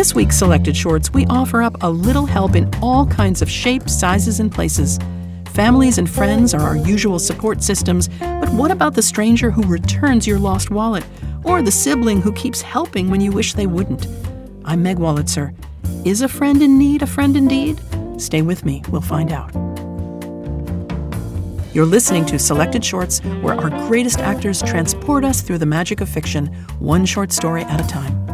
this week's selected shorts, we offer up a little help in all kinds of shapes, sizes, and places. Families and friends are our usual support systems, but what about the stranger who returns your lost wallet? Or the sibling who keeps helping when you wish they wouldn't? I'm Meg Wolitzer. Is a friend in need a friend indeed? Stay with me, we'll find out. You're listening to Selected Shorts, where our greatest actors transport us through the magic of fiction, one short story at a time.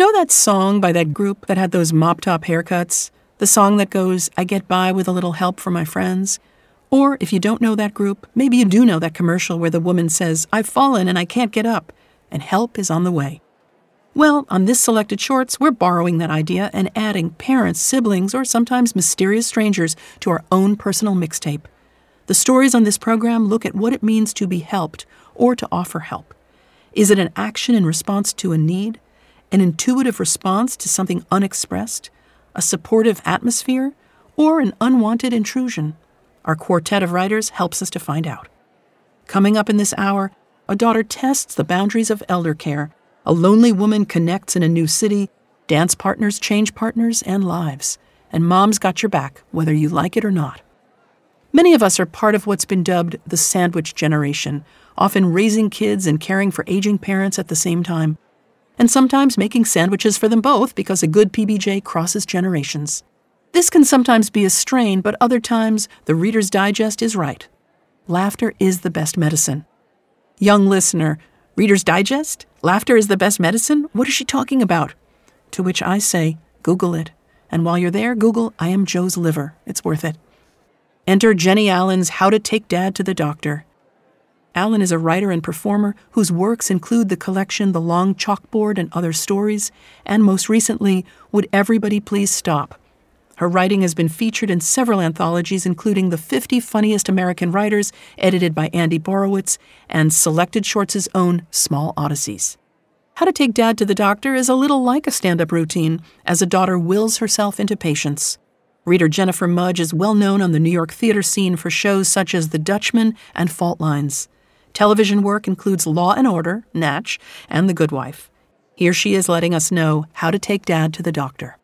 Know that song by that group that had those mop top haircuts? The song that goes, I get by with a little help from my friends? Or if you don't know that group, maybe you do know that commercial where the woman says, I've fallen and I can't get up, and help is on the way. Well, on this selected shorts, we're borrowing that idea and adding parents, siblings, or sometimes mysterious strangers to our own personal mixtape. The stories on this program look at what it means to be helped or to offer help. Is it an action in response to a need? An intuitive response to something unexpressed, a supportive atmosphere, or an unwanted intrusion? Our quartet of writers helps us to find out. Coming up in this hour, a daughter tests the boundaries of elder care, a lonely woman connects in a new city, dance partners change partners and lives, and mom's got your back, whether you like it or not. Many of us are part of what's been dubbed the sandwich generation, often raising kids and caring for aging parents at the same time and sometimes making sandwiches for them both because a good PBJ crosses generations. This can sometimes be a strain, but other times the Reader's Digest is right. Laughter is the best medicine. Young listener, Reader's Digest? Laughter is the best medicine? What is she talking about? To which I say, Google it. And while you're there, Google I am Joe's liver. It's worth it. Enter Jenny Allen's How to Take Dad to the Doctor. Allen is a writer and performer whose works include the collection The Long Chalkboard and Other Stories, and most recently, Would Everybody Please Stop? Her writing has been featured in several anthologies, including The 50 Funniest American Writers, edited by Andy Borowitz, and Selected Shorts' own Small Odysseys. How to Take Dad to the Doctor is a little like a stand up routine, as a daughter wills herself into patience. Reader Jennifer Mudge is well known on the New York theater scene for shows such as The Dutchman and Fault Lines. Television work includes Law and Order, Natch, and The Good Wife. Here she is letting us know how to take dad to the doctor.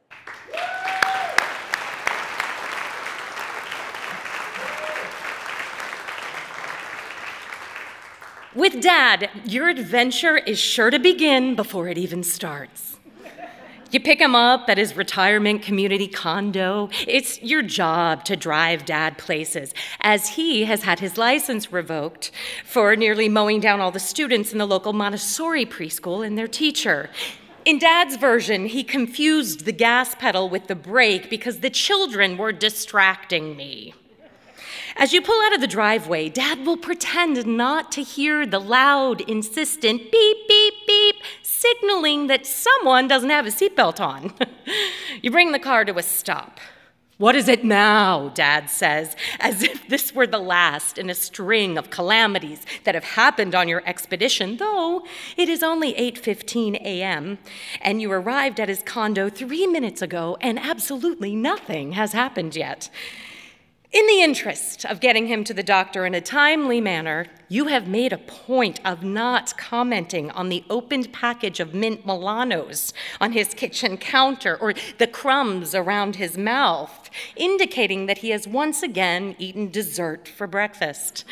With Dad, your adventure is sure to begin before it even starts. You pick him up at his retirement community condo. It's your job to drive dad places, as he has had his license revoked for nearly mowing down all the students in the local Montessori preschool and their teacher. In Dad's version, he confused the gas pedal with the brake because the children were distracting me. As you pull out of the driveway, Dad will pretend not to hear the loud, insistent beep, beep, beep, signaling that someone doesn't have a seatbelt on. you bring the car to a stop. What is it now? Dad says, as if this were the last in a string of calamities that have happened on your expedition, though it is only 8:15 a.m. and you arrived at his condo 3 minutes ago and absolutely nothing has happened yet. In the interest of getting him to the doctor in a timely manner, you have made a point of not commenting on the opened package of mint Milanos on his kitchen counter or the crumbs around his mouth, indicating that he has once again eaten dessert for breakfast.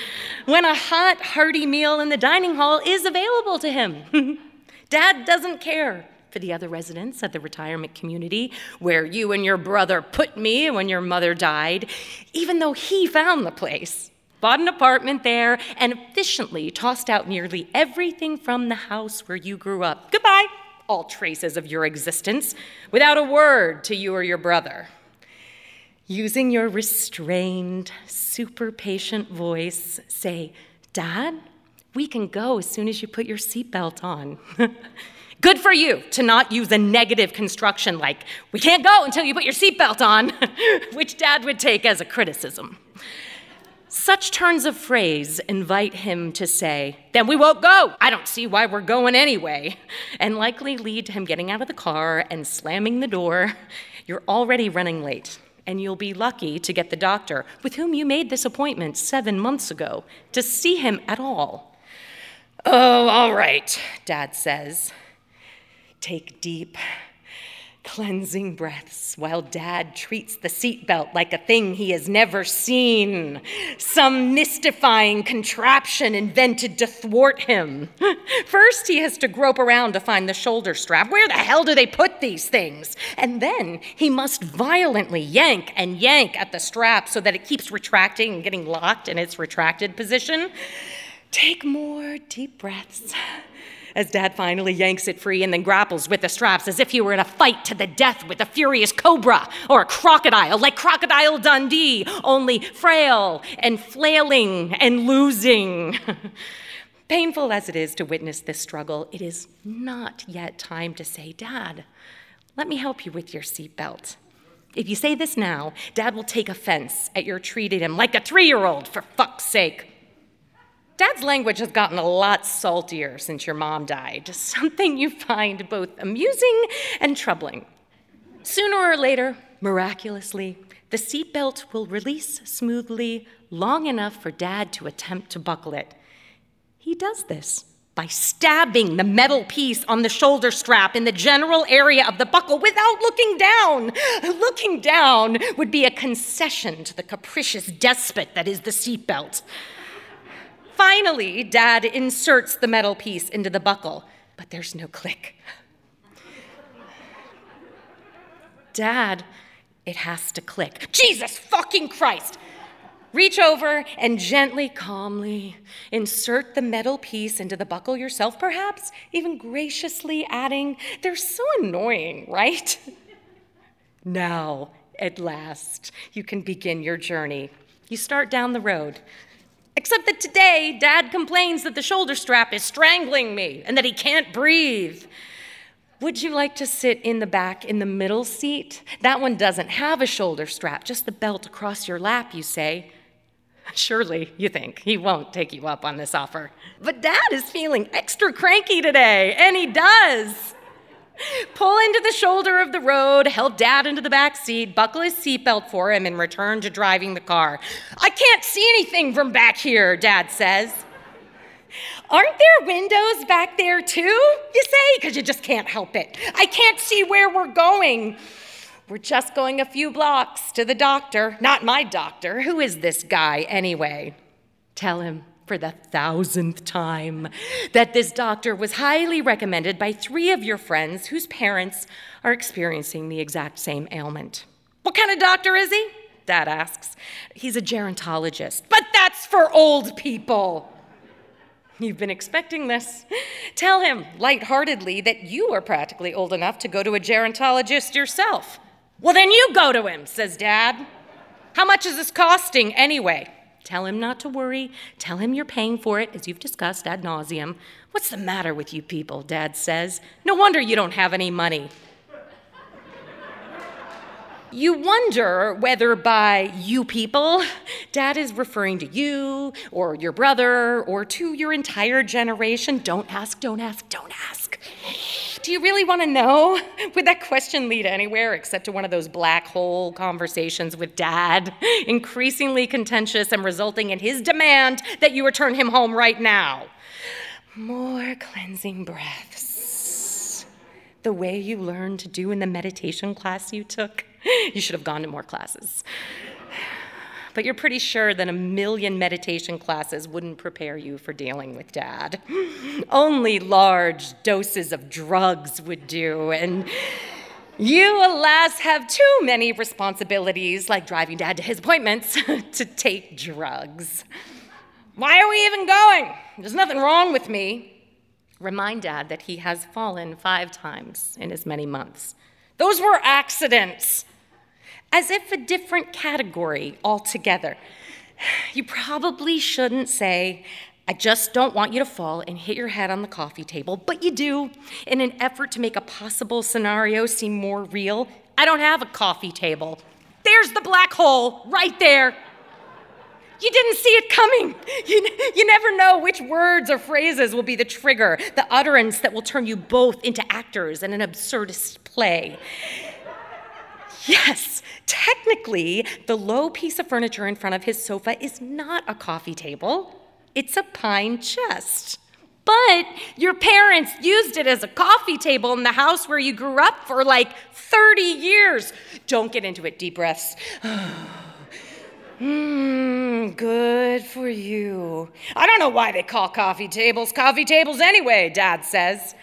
When a hot, hearty meal in the dining hall is available to him, Dad doesn't care for the other residents at the retirement community where you and your brother put me when your mother died, even though he found the place, bought an apartment there, and efficiently tossed out nearly everything from the house where you grew up. Goodbye, all traces of your existence, without a word to you or your brother. Using your restrained, super patient voice, say, Dad, we can go as soon as you put your seatbelt on. Good for you to not use a negative construction like, we can't go until you put your seatbelt on, which dad would take as a criticism. Such turns of phrase invite him to say, Then we won't go. I don't see why we're going anyway, and likely lead to him getting out of the car and slamming the door. You're already running late, and you'll be lucky to get the doctor, with whom you made this appointment seven months ago, to see him at all. Oh, all right, Dad says. Take deep, cleansing breaths while Dad treats the seatbelt like a thing he has never seen, some mystifying contraption invented to thwart him. First, he has to grope around to find the shoulder strap. Where the hell do they put these things? And then he must violently yank and yank at the strap so that it keeps retracting and getting locked in its retracted position. Take more deep breaths as Dad finally yanks it free and then grapples with the straps as if he were in a fight to the death with a furious cobra or a crocodile, like Crocodile Dundee, only frail and flailing and losing. Painful as it is to witness this struggle, it is not yet time to say, Dad, let me help you with your seatbelt. If you say this now, Dad will take offense at your treating him like a three year old, for fuck's sake. Dad's language has gotten a lot saltier since your mom died, something you find both amusing and troubling. Sooner or later, miraculously, the seatbelt will release smoothly long enough for Dad to attempt to buckle it. He does this by stabbing the metal piece on the shoulder strap in the general area of the buckle without looking down. Looking down would be a concession to the capricious despot that is the seatbelt. Finally, Dad inserts the metal piece into the buckle, but there's no click. Dad, it has to click. Jesus fucking Christ! Reach over and gently, calmly insert the metal piece into the buckle yourself, perhaps, even graciously adding, They're so annoying, right? now, at last, you can begin your journey. You start down the road. Except that today, Dad complains that the shoulder strap is strangling me and that he can't breathe. Would you like to sit in the back in the middle seat? That one doesn't have a shoulder strap, just the belt across your lap, you say. Surely, you think, he won't take you up on this offer. But Dad is feeling extra cranky today, and he does. Pull into the shoulder of the road, help dad into the back seat, buckle his seatbelt for him, and return to driving the car. I can't see anything from back here, dad says. Aren't there windows back there too? You say, because you just can't help it. I can't see where we're going. We're just going a few blocks to the doctor. Not my doctor. Who is this guy anyway? Tell him for the thousandth time that this doctor was highly recommended by three of your friends whose parents are experiencing the exact same ailment. What kind of doctor is he? Dad asks. He's a gerontologist. But that's for old people. You've been expecting this. Tell him lightheartedly that you are practically old enough to go to a gerontologist yourself. Well, then you go to him, says Dad. How much is this costing anyway? Tell him not to worry. Tell him you're paying for it, as you've discussed ad nauseum. What's the matter with you people? Dad says. No wonder you don't have any money. You wonder whether by you people, dad is referring to you or your brother or to your entire generation. Don't ask, don't ask, don't ask. Do you really want to know? Would that question lead anywhere except to one of those black hole conversations with dad, increasingly contentious and resulting in his demand that you return him home right now? More cleansing breaths. The way you learned to do in the meditation class you took. You should have gone to more classes but you're pretty sure that a million meditation classes wouldn't prepare you for dealing with dad. Only large doses of drugs would do, and you, alas, have too many responsibilities, like driving dad to his appointments, to take drugs. Why are we even going? There's nothing wrong with me. Remind dad that he has fallen five times in as many months. Those were accidents as if a different category altogether. You probably shouldn't say, I just don't want you to fall and hit your head on the coffee table, but you do, in an effort to make a possible scenario seem more real. I don't have a coffee table. There's the black hole, right there. You didn't see it coming. You, you never know which words or phrases will be the trigger, the utterance that will turn you both into actors in an absurdist play. Yes, technically, the low piece of furniture in front of his sofa is not a coffee table, it's a pine chest. But your parents used it as a coffee table in the house where you grew up for like 30 years. Don't get into it, deep breaths. Mmm, good for you. I don't know why they call coffee tables coffee tables anyway, Dad says.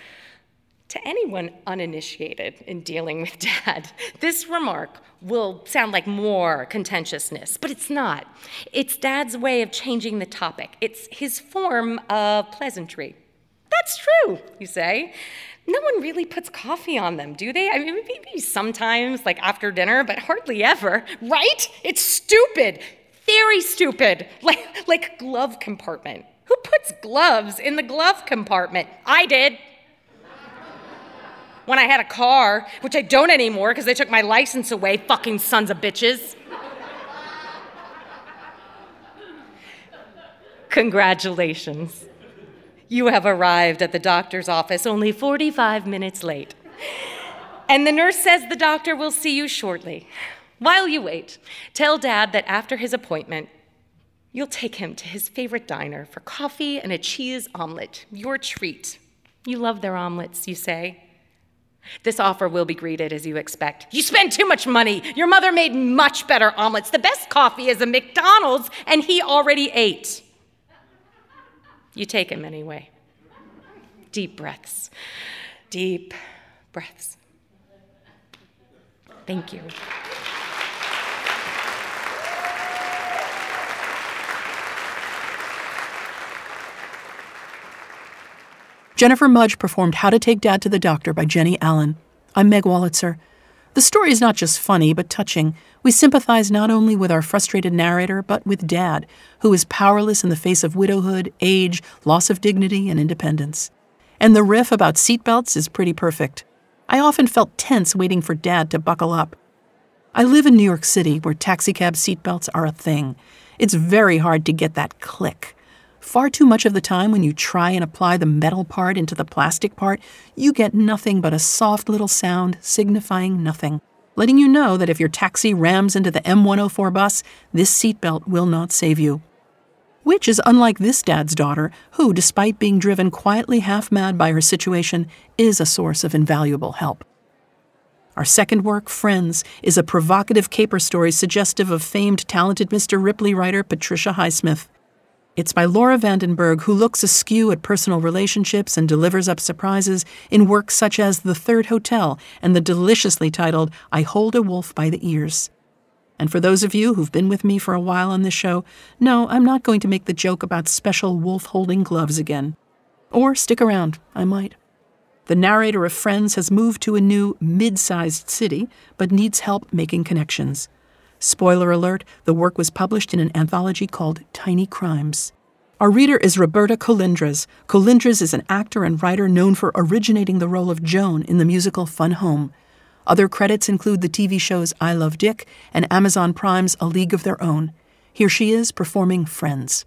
To anyone uninitiated in dealing with Dad, this remark will sound like more contentiousness, but it's not. It's Dad's way of changing the topic, it's his form of pleasantry. That's true, you say. No one really puts coffee on them, do they? I mean, maybe sometimes, like after dinner, but hardly ever, right? It's stupid. Very stupid. Like, like glove compartment. Who puts gloves in the glove compartment? I did. When I had a car, which I don't anymore because they took my license away, fucking sons of bitches. Congratulations. You have arrived at the doctor's office only 45 minutes late. And the nurse says the doctor will see you shortly. While you wait, tell Dad that after his appointment, you'll take him to his favorite diner for coffee and a cheese omelet, your treat. You love their omelets, you say. This offer will be greeted as you expect. You spend too much money. Your mother made much better omelets. The best coffee is a McDonald's, and he already ate. You take him anyway. Deep breaths. Deep breaths. Thank you. Jennifer Mudge performed How to Take Dad to the Doctor by Jenny Allen. I'm Meg Wolitzer. The story is not just funny, but touching. We sympathize not only with our frustrated narrator, but with Dad, who is powerless in the face of widowhood, age, loss of dignity, and independence. And the riff about seatbelts is pretty perfect. I often felt tense waiting for Dad to buckle up. I live in New York City, where taxicab seatbelts are a thing. It's very hard to get that click. Far too much of the time, when you try and apply the metal part into the plastic part, you get nothing but a soft little sound signifying nothing letting you know that if your taxi rams into the M104 bus, this seatbelt will not save you. Which is unlike this dad's daughter, who, despite being driven quietly half mad by her situation, is a source of invaluable help. Our second work, Friends, is a provocative caper story suggestive of famed talented Mr. Ripley writer Patricia Highsmith. It's by Laura van den Berg, who looks askew at personal relationships and delivers up surprises in works such as The Third Hotel and the deliciously titled I Hold a Wolf by the Ears. And for those of you who've been with me for a while on this show, no, I'm not going to make the joke about special wolf holding gloves again. Or stick around, I might. The narrator of Friends has moved to a new, mid sized city, but needs help making connections. Spoiler alert, the work was published in an anthology called Tiny Crimes. Our reader is Roberta Colindrez. Colindrez is an actor and writer known for originating the role of Joan in the musical Fun Home. Other credits include the TV shows I Love Dick and Amazon Prime's A League of Their Own. Here she is performing Friends.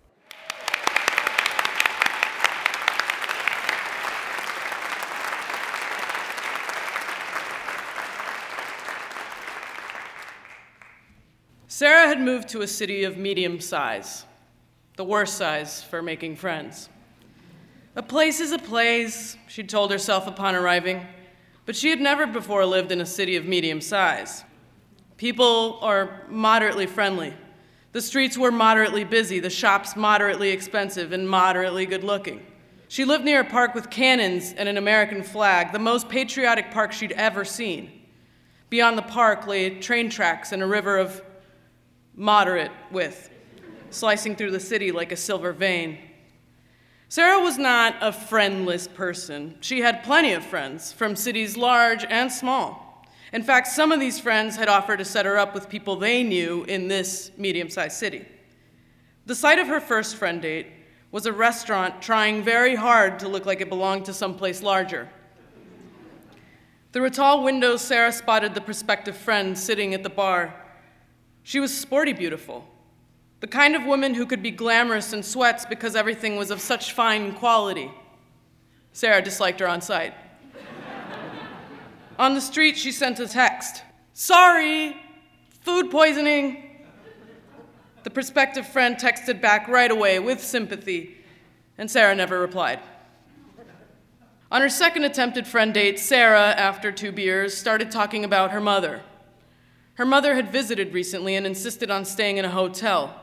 Sarah had moved to a city of medium size, the worst size for making friends. A place is a place, she'd told herself upon arriving, but she had never before lived in a city of medium size. People are moderately friendly. The streets were moderately busy, the shops moderately expensive and moderately good looking. She lived near a park with cannons and an American flag, the most patriotic park she'd ever seen. Beyond the park lay train tracks and a river of moderate width, slicing through the city like a silver vein. Sarah was not a friendless person. She had plenty of friends from cities large and small. In fact, some of these friends had offered to set her up with people they knew in this medium sized city. The site of her first friend date was a restaurant trying very hard to look like it belonged to someplace larger. Through a tall window, Sarah spotted the prospective friend sitting at the bar she was sporty beautiful, the kind of woman who could be glamorous in sweats because everything was of such fine quality. Sarah disliked her on sight. on the street, she sent a text Sorry, food poisoning. The prospective friend texted back right away with sympathy, and Sarah never replied. On her second attempted friend date, Sarah, after two beers, started talking about her mother. Her mother had visited recently and insisted on staying in a hotel.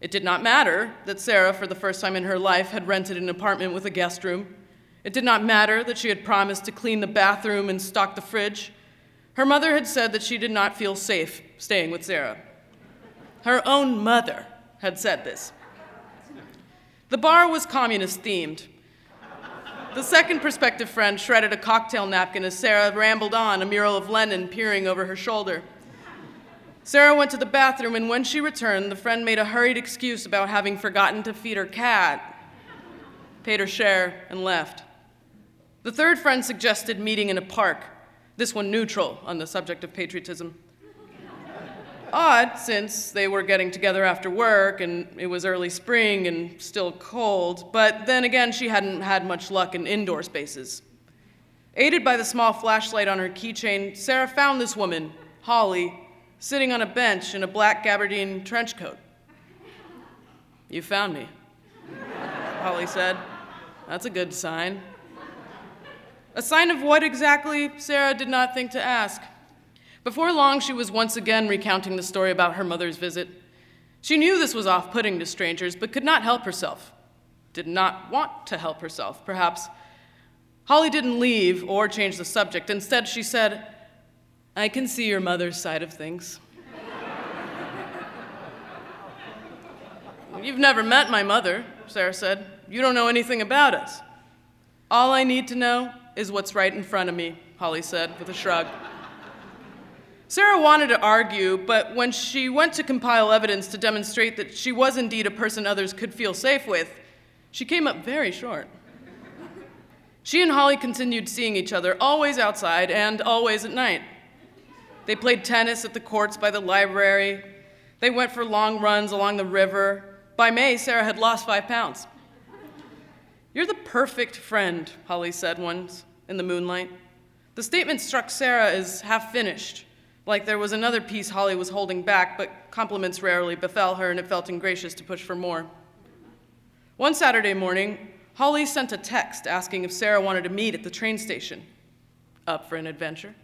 It did not matter that Sarah, for the first time in her life, had rented an apartment with a guest room. It did not matter that she had promised to clean the bathroom and stock the fridge. Her mother had said that she did not feel safe staying with Sarah. Her own mother had said this. The bar was communist themed. The second prospective friend shredded a cocktail napkin as Sarah rambled on, a mural of Lenin peering over her shoulder. Sarah went to the bathroom, and when she returned, the friend made a hurried excuse about having forgotten to feed her cat, paid her share, and left. The third friend suggested meeting in a park, this one neutral on the subject of patriotism. Odd, since they were getting together after work and it was early spring and still cold, but then again, she hadn't had much luck in indoor spaces. Aided by the small flashlight on her keychain, Sarah found this woman, Holly, sitting on a bench in a black gabardine trench coat. You found me, Holly said. That's a good sign. A sign of what exactly, Sarah did not think to ask. Before long, she was once again recounting the story about her mother's visit. She knew this was off putting to strangers, but could not help herself. Did not want to help herself, perhaps. Holly didn't leave or change the subject. Instead, she said, I can see your mother's side of things. You've never met my mother, Sarah said. You don't know anything about us. All I need to know is what's right in front of me, Holly said with a shrug. Sarah wanted to argue, but when she went to compile evidence to demonstrate that she was indeed a person others could feel safe with, she came up very short. She and Holly continued seeing each other, always outside and always at night. They played tennis at the courts by the library. They went for long runs along the river. By May, Sarah had lost five pounds. You're the perfect friend, Holly said once in the moonlight. The statement struck Sarah as half finished, like there was another piece Holly was holding back, but compliments rarely befell her, and it felt ingracious to push for more. One Saturday morning, Holly sent a text asking if Sarah wanted to meet at the train station. Up for an adventure?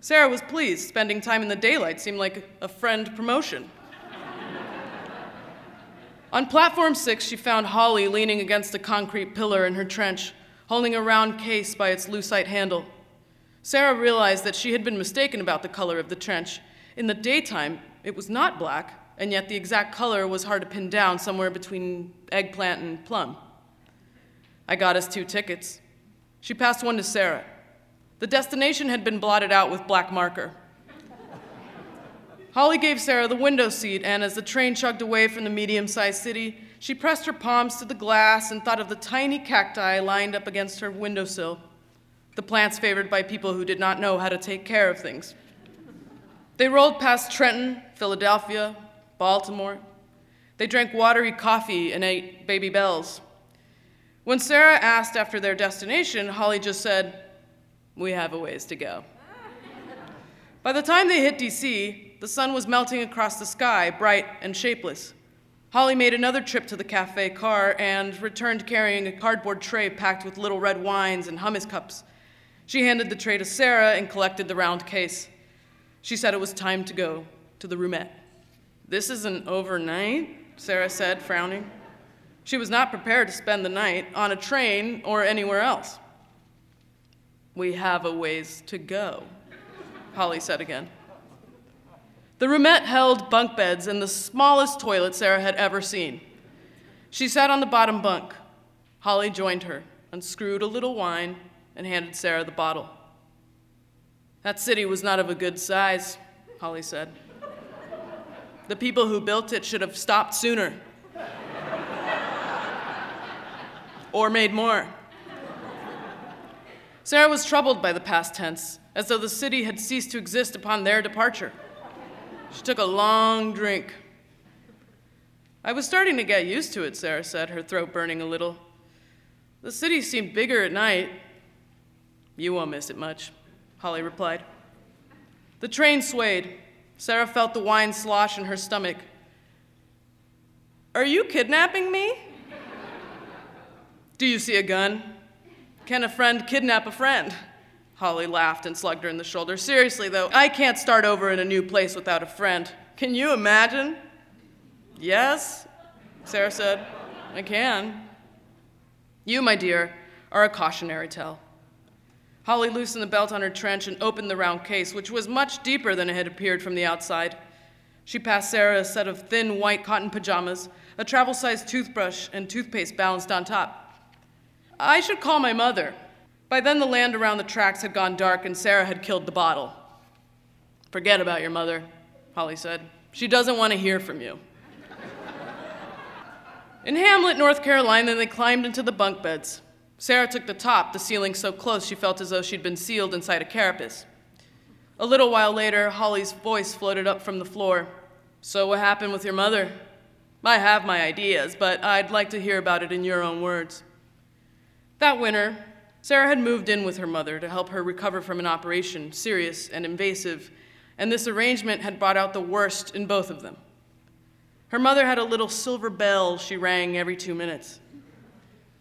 Sarah was pleased. Spending time in the daylight seemed like a friend promotion. On platform six, she found Holly leaning against a concrete pillar in her trench, holding a round case by its lucite handle. Sarah realized that she had been mistaken about the color of the trench. In the daytime, it was not black, and yet the exact color was hard to pin down, somewhere between eggplant and plum. I got us two tickets. She passed one to Sarah. The destination had been blotted out with black marker. Holly gave Sarah the window seat, and as the train chugged away from the medium sized city, she pressed her palms to the glass and thought of the tiny cacti lined up against her windowsill, the plants favored by people who did not know how to take care of things. They rolled past Trenton, Philadelphia, Baltimore. They drank watery coffee and ate Babybels. When Sarah asked after their destination, Holly just said, We have a ways to go. By the time they hit DC, the sun was melting across the sky, bright and shapeless. Holly made another trip to the cafe car and returned carrying a cardboard tray packed with little red wines and hummus cups. She handed the tray to Sarah and collected the round case. She said it was time to go to the roomette. This isn't overnight, Sarah said, frowning. She was not prepared to spend the night on a train or anywhere else. We have a ways to go, Holly said again. The roomette held bunk beds and the smallest toilet Sarah had ever seen. She sat on the bottom bunk. Holly joined her, unscrewed a little wine, and handed Sarah the bottle. That city was not of a good size, Holly said. The people who built it should have stopped sooner. or made more. Sarah was troubled by the past tense, as though the city had ceased to exist upon their departure. She took a long drink. I was starting to get used to it, Sarah said, her throat burning a little. The city seemed bigger at night. You won't miss it much, Holly replied. The train swayed. Sarah felt the wine slosh in her stomach. Are you kidnapping me? Do you see a gun? Can a friend kidnap a friend? Holly laughed and slugged her in the shoulder. Seriously, though, I can't start over in a new place without a friend. Can you imagine? Yes, Sarah said. I can. You, my dear, are a cautionary tale. Holly loosened the belt on her trench and opened the round case, which was much deeper than it had appeared from the outside. She passed Sarah a set of thin white cotton pajamas, a travel sized toothbrush, and toothpaste balanced on top. I should call my mother. By then, the land around the tracks had gone dark, and Sarah had killed the bottle. Forget about your mother, Holly said. She doesn't want to hear from you. In Hamlet, North Carolina, they climbed into the bunk beds. Sarah took the top, the ceiling so close she felt as though she'd been sealed inside a carapace. A little while later, Holly's voice floated up from the floor. So, what happened with your mother? I have my ideas, but I'd like to hear about it in your own words. That winter, Sarah had moved in with her mother to help her recover from an operation, serious and invasive, and this arrangement had brought out the worst in both of them. Her mother had a little silver bell she rang every two minutes.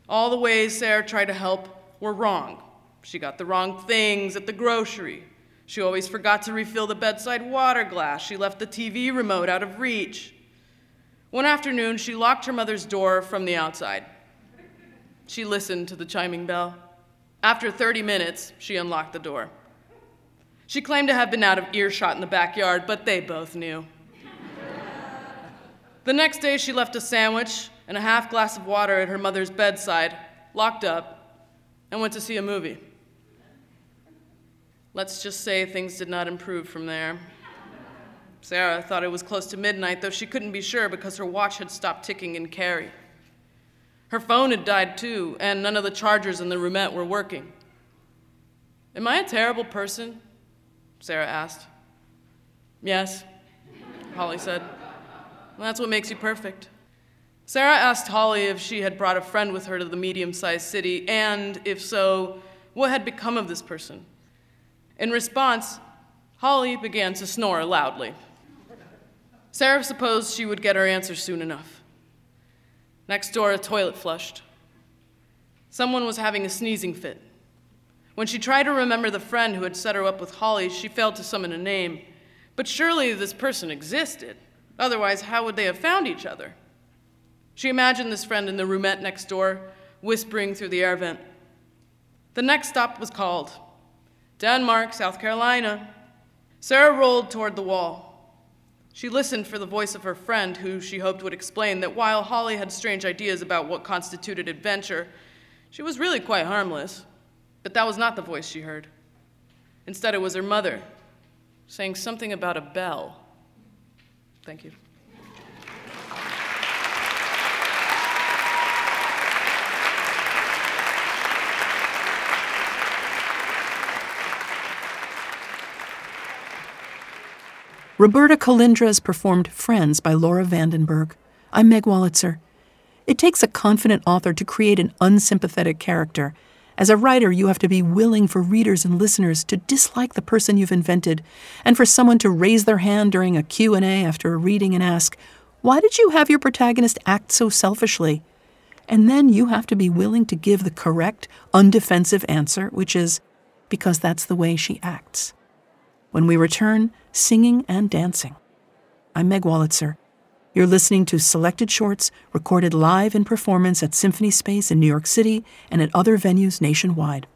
All the ways Sarah tried to help were wrong. She got the wrong things at the grocery. She always forgot to refill the bedside water glass. She left the TV remote out of reach. One afternoon, she locked her mother's door from the outside. She listened to the chiming bell. After 30 minutes, she unlocked the door. She claimed to have been out of earshot in the backyard, but they both knew. The next day, she left a sandwich and a half glass of water at her mother's bedside, locked up, and went to see a movie. Let's just say things did not improve from there. Sarah thought it was close to midnight, though she couldn't be sure because her watch had stopped ticking in Cary. Her phone had died too, and none of the chargers in the roomette were working. Am I a terrible person? Sarah asked. Yes, Holly said. That's what makes you perfect. Sarah asked Holly if she had brought a friend with her to the medium sized city, and if so, what had become of this person. In response, Holly began to snore loudly. Sarah supposed she would get her answer soon enough. Next door, a toilet flushed. Someone was having a sneezing fit. When she tried to remember the friend who had set her up with Holly, she failed to summon a name. But surely this person existed. Otherwise, how would they have found each other? She imagined this friend in the roomette next door, whispering through the air vent. The next stop was called Denmark, South Carolina. Sarah rolled toward the wall. She listened for the voice of her friend, who she hoped would explain that while Holly had strange ideas about what constituted adventure, she was really quite harmless. But that was not the voice she heard. Instead, it was her mother, saying something about a bell. Thank you. Roberta Colindrez performed Friends by Laura van den Berg. I'm Meg Wolitzer. It takes a confident author to create an unsympathetic character. As a writer, you have to be willing for readers and listeners to dislike the person you've invented, and for someone to raise their hand during a Q&A after a reading and ask, "Why did you have your protagonist act so selfishly?" And then you have to be willing to give the correct, undefensive answer, which is because that's the way she acts. When we return, singing and dancing. I'm Meg Wolitzer. You're listening to selected shorts recorded live in performance at Symphony Space in New York City and at other venues nationwide.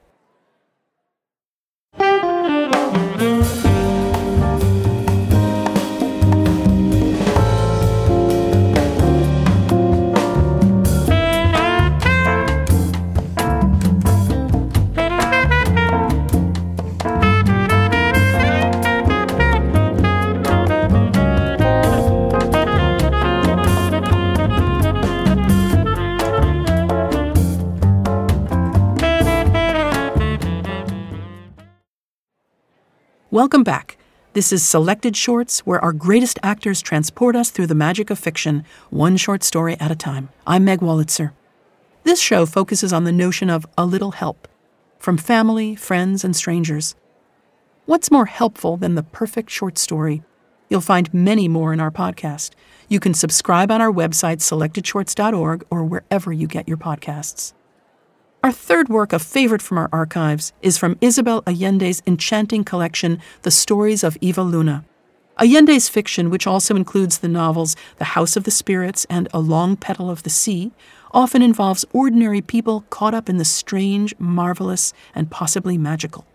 Welcome back. This is Selected Shorts, where our greatest actors transport us through the magic of fiction, one short story at a time. I'm Meg Wolitzer. This show focuses on the notion of a little help from family, friends, and strangers. What's more helpful than the perfect short story? You'll find many more in our podcast. You can subscribe on our website, selectedshorts.org, or wherever you get your podcasts. Our third work, a favorite from our archives, is from Isabel Allende's enchanting collection, The Stories of Eva Luna. Allende's fiction, which also includes the novels The House of the Spirits and A Long Petal of the Sea, often involves ordinary people caught up in the strange, marvelous, and possibly magical.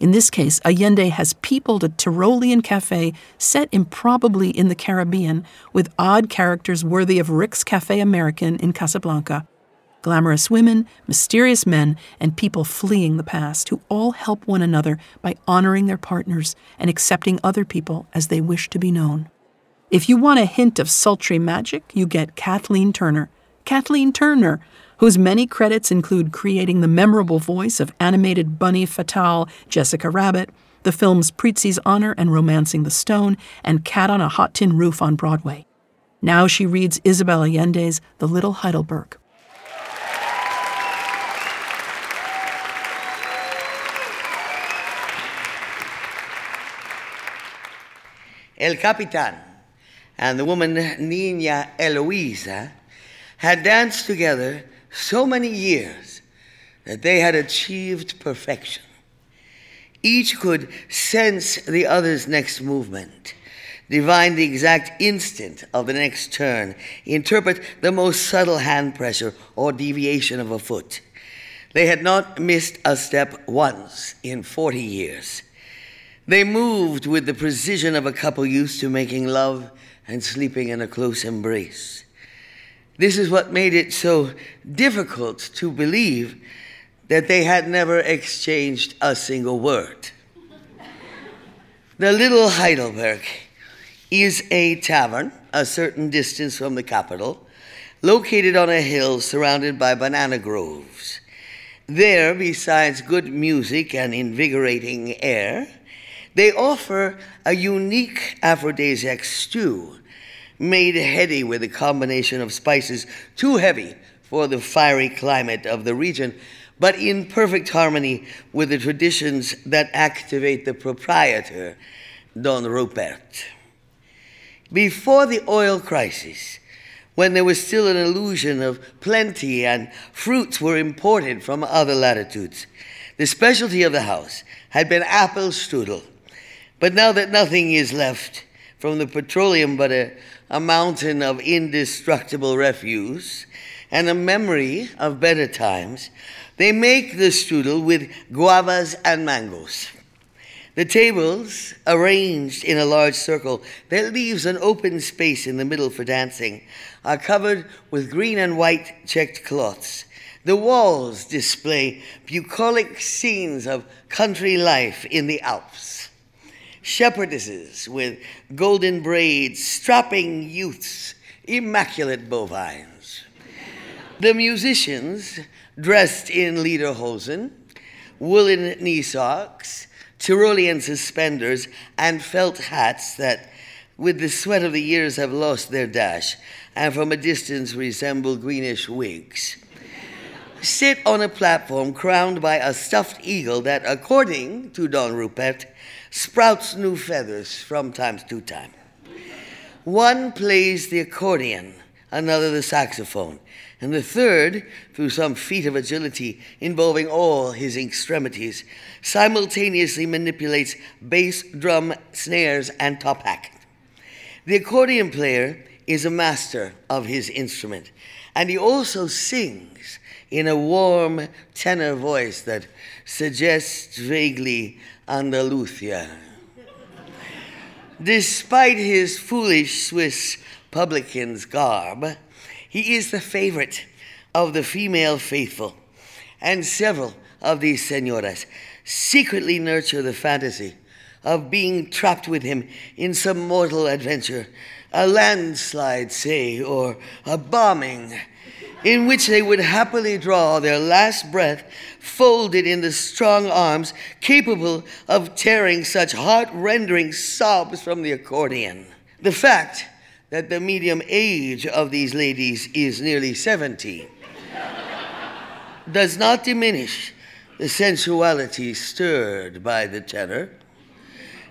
In this case, Allende has peopled a Tyrolean cafe set improbably in the Caribbean with odd characters worthy of Rick's Cafe American in Casablanca. Glamorous women, mysterious men, and people fleeing the past who all help one another by honoring their partners and accepting other people as they wish to be known. If you want a hint of sultry magic, you get Kathleen Turner. Kathleen Turner, whose many credits include creating the memorable voice of animated bunny fatale Jessica Rabbit, the films Prizzi's Honor and Romancing the Stone, and Cat on a Hot Tin Roof on Broadway. Now she reads Isabel Allende's The Little Heidelberg. El Capitan and the woman Nina Eloisa had danced together so many years that they had achieved perfection. Each could sense the other's next movement, divine the exact instant of the next turn, interpret the most subtle hand pressure or deviation of a foot. They had not missed a step once in 40 years. They moved with the precision of a couple used to making love and sleeping in a close embrace. This is what made it so difficult to believe that they had never exchanged a single word. the Little Heidelberg is a tavern a certain distance from the capital, located on a hill surrounded by banana groves. There, besides good music and invigorating air, they offer a unique aphrodisiac stew made heady with a combination of spices too heavy for the fiery climate of the region, but in perfect harmony with the traditions that activate the proprietor, Don Rupert. Before the oil crisis, when there was still an illusion of plenty and fruits were imported from other latitudes, the specialty of the house had been apple strudel. But now that nothing is left from the petroleum but a a mountain of indestructible refuse, and a memory of better times, they make the strudel with guavas and mangoes. The tables, arranged in a large circle that leaves an open space in the middle for dancing, are covered with green and white checked cloths. The walls display bucolic scenes of country life in the Alps shepherdesses with golden braids, strapping youths, immaculate bovines. The musicians, dressed in lederhosen, woolen knee socks, Tyrolean suspenders, and felt hats that, with the sweat of the years, have lost their dash and from a distance resemble greenish wigs sit on a platform crowned by a stuffed eagle that, according to Don Rupert, sprouts new feathers from time to time. One plays the accordion, another the saxophone, and the third, through some feat of agility involving all his extremities, simultaneously manipulates bass, drum, snares, and top hat. The accordion player is a master of his instrument, and he also sings in a warm tenor voice that suggests vaguely Andalusia. Despite his foolish Swiss publican's garb, he is the favorite of the female faithful, and several of these senoras secretly nurture the fantasy of being trapped with him in some mortal adventure, a landslide, say, or a bombing in which they would happily draw their last breath folded in the strong arms capable of tearing such heart rending sobs from the accordion. The fact that the medium age of these ladies is nearly 70 does not diminish the sensuality stirred by the tenor.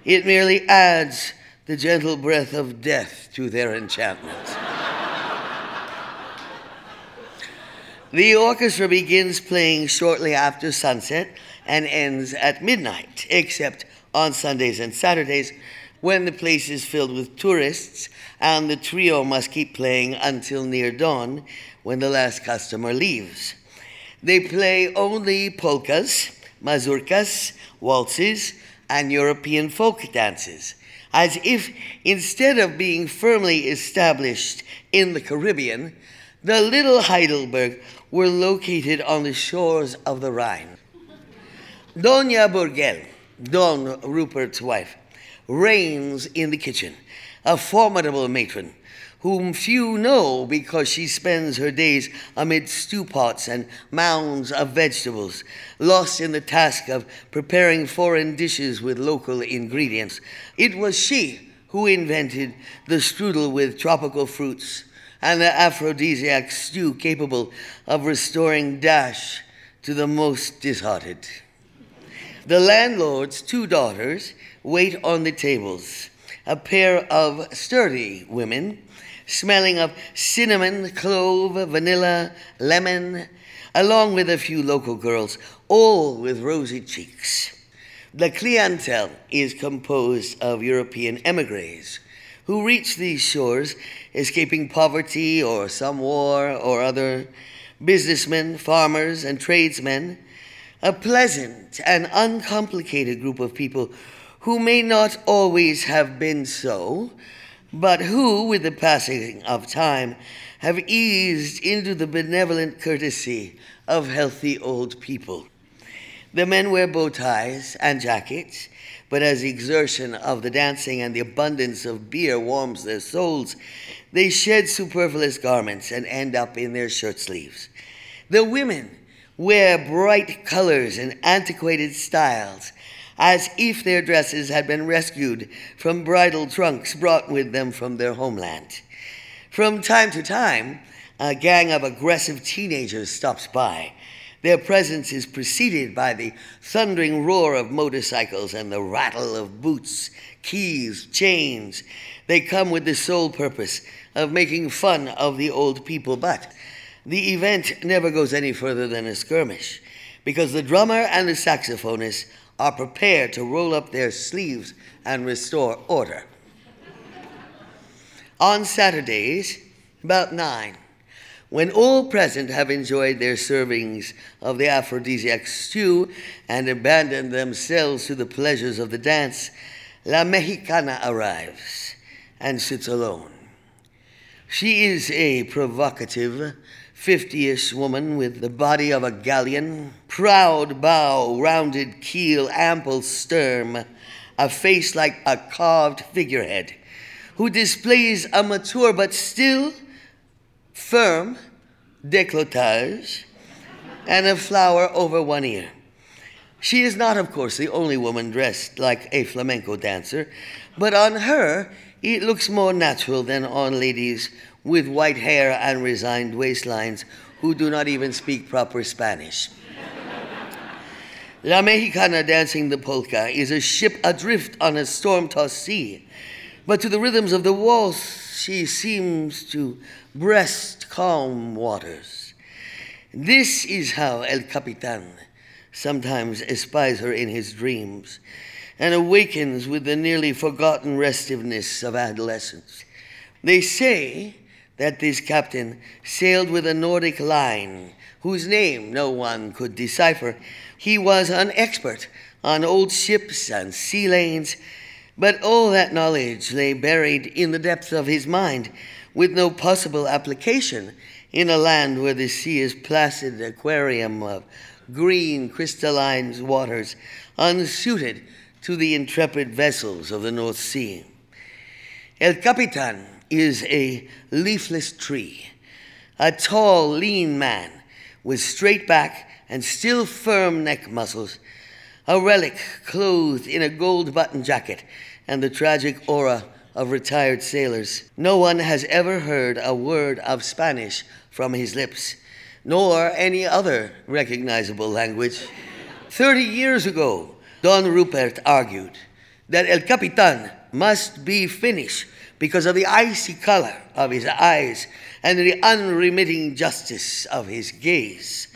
It merely adds the gentle breath of death to their enchantment. The orchestra begins playing shortly after sunset and ends at midnight, except on Sundays and Saturdays when the place is filled with tourists and the trio must keep playing until near dawn when the last customer leaves. They play only polkas, mazurkas, waltzes, and European folk dances, as if instead of being firmly established in the Caribbean, the little Heidelberg were located on the shores of the Rhine. Doña Burgel, Don Rupert's wife, reigns in the kitchen, a formidable matron whom few know because she spends her days amid stew pots and mounds of vegetables, lost in the task of preparing foreign dishes with local ingredients. It was she who invented the strudel with tropical fruits and the aphrodisiac stew capable of restoring dash to the most disheartened. The landlord's two daughters wait on the tables, a pair of sturdy women smelling of cinnamon, clove, vanilla, lemon, along with a few local girls, all with rosy cheeks. The clientele is composed of European emigres who reach these shores escaping poverty or some war or other, businessmen, farmers, and tradesmen, a pleasant and uncomplicated group of people who may not always have been so, but who, with the passing of time, have eased into the benevolent courtesy of healthy old people. The men wear bow ties and jackets, but as the exertion of the dancing and the abundance of beer warms their souls, they shed superfluous garments and end up in their shirt sleeves. The women wear bright colors and antiquated styles as if their dresses had been rescued from bridal trunks brought with them from their homeland. From time to time, a gang of aggressive teenagers stops by. Their presence is preceded by the thundering roar of motorcycles and the rattle of boots, keys, chains. They come with the sole purpose of making fun of the old people, but the event never goes any further than a skirmish because the drummer and the saxophonist are prepared to roll up their sleeves and restore order. On Saturdays, about nine, when all present have enjoyed their servings of the aphrodisiac stew and abandoned themselves to the pleasures of the dance, La Mexicana arrives and sits alone. She is a provocative, fifty-ish woman with the body of a galleon, proud bow, rounded keel, ample stern, a face like a carved figurehead, who displays a mature but still firm décolletage and a flower over one ear. She is not, of course, the only woman dressed like a flamenco dancer, but on her it looks more natural than on ladies with white hair and resigned waistlines who do not even speak proper Spanish. La Mexicana dancing the polka is a ship adrift on a storm tossed sea, but to the rhythms of the waltz, she seems to breast calm waters. This is how El Capitan sometimes espies her in his dreams and awakens with the nearly forgotten restiveness of adolescence. They say that this captain sailed with a Nordic line whose name no one could decipher. He was an expert on old ships and sea lanes, but all that knowledge lay buried in the depths of his mind with no possible application in a land where the sea is placid aquarium of green crystalline waters unsuited to the intrepid vessels of the North Sea. El Capitan is a leafless tree, a tall, lean man with straight back and still firm neck muscles, a relic clothed in a gold button jacket and the tragic aura of retired sailors. No one has ever heard a word of Spanish from his lips, nor any other recognizable language. Thirty years ago, Don Rupert argued that El Capitan must be Finnish because of the icy color of his eyes and the unremitting justice of his gaze.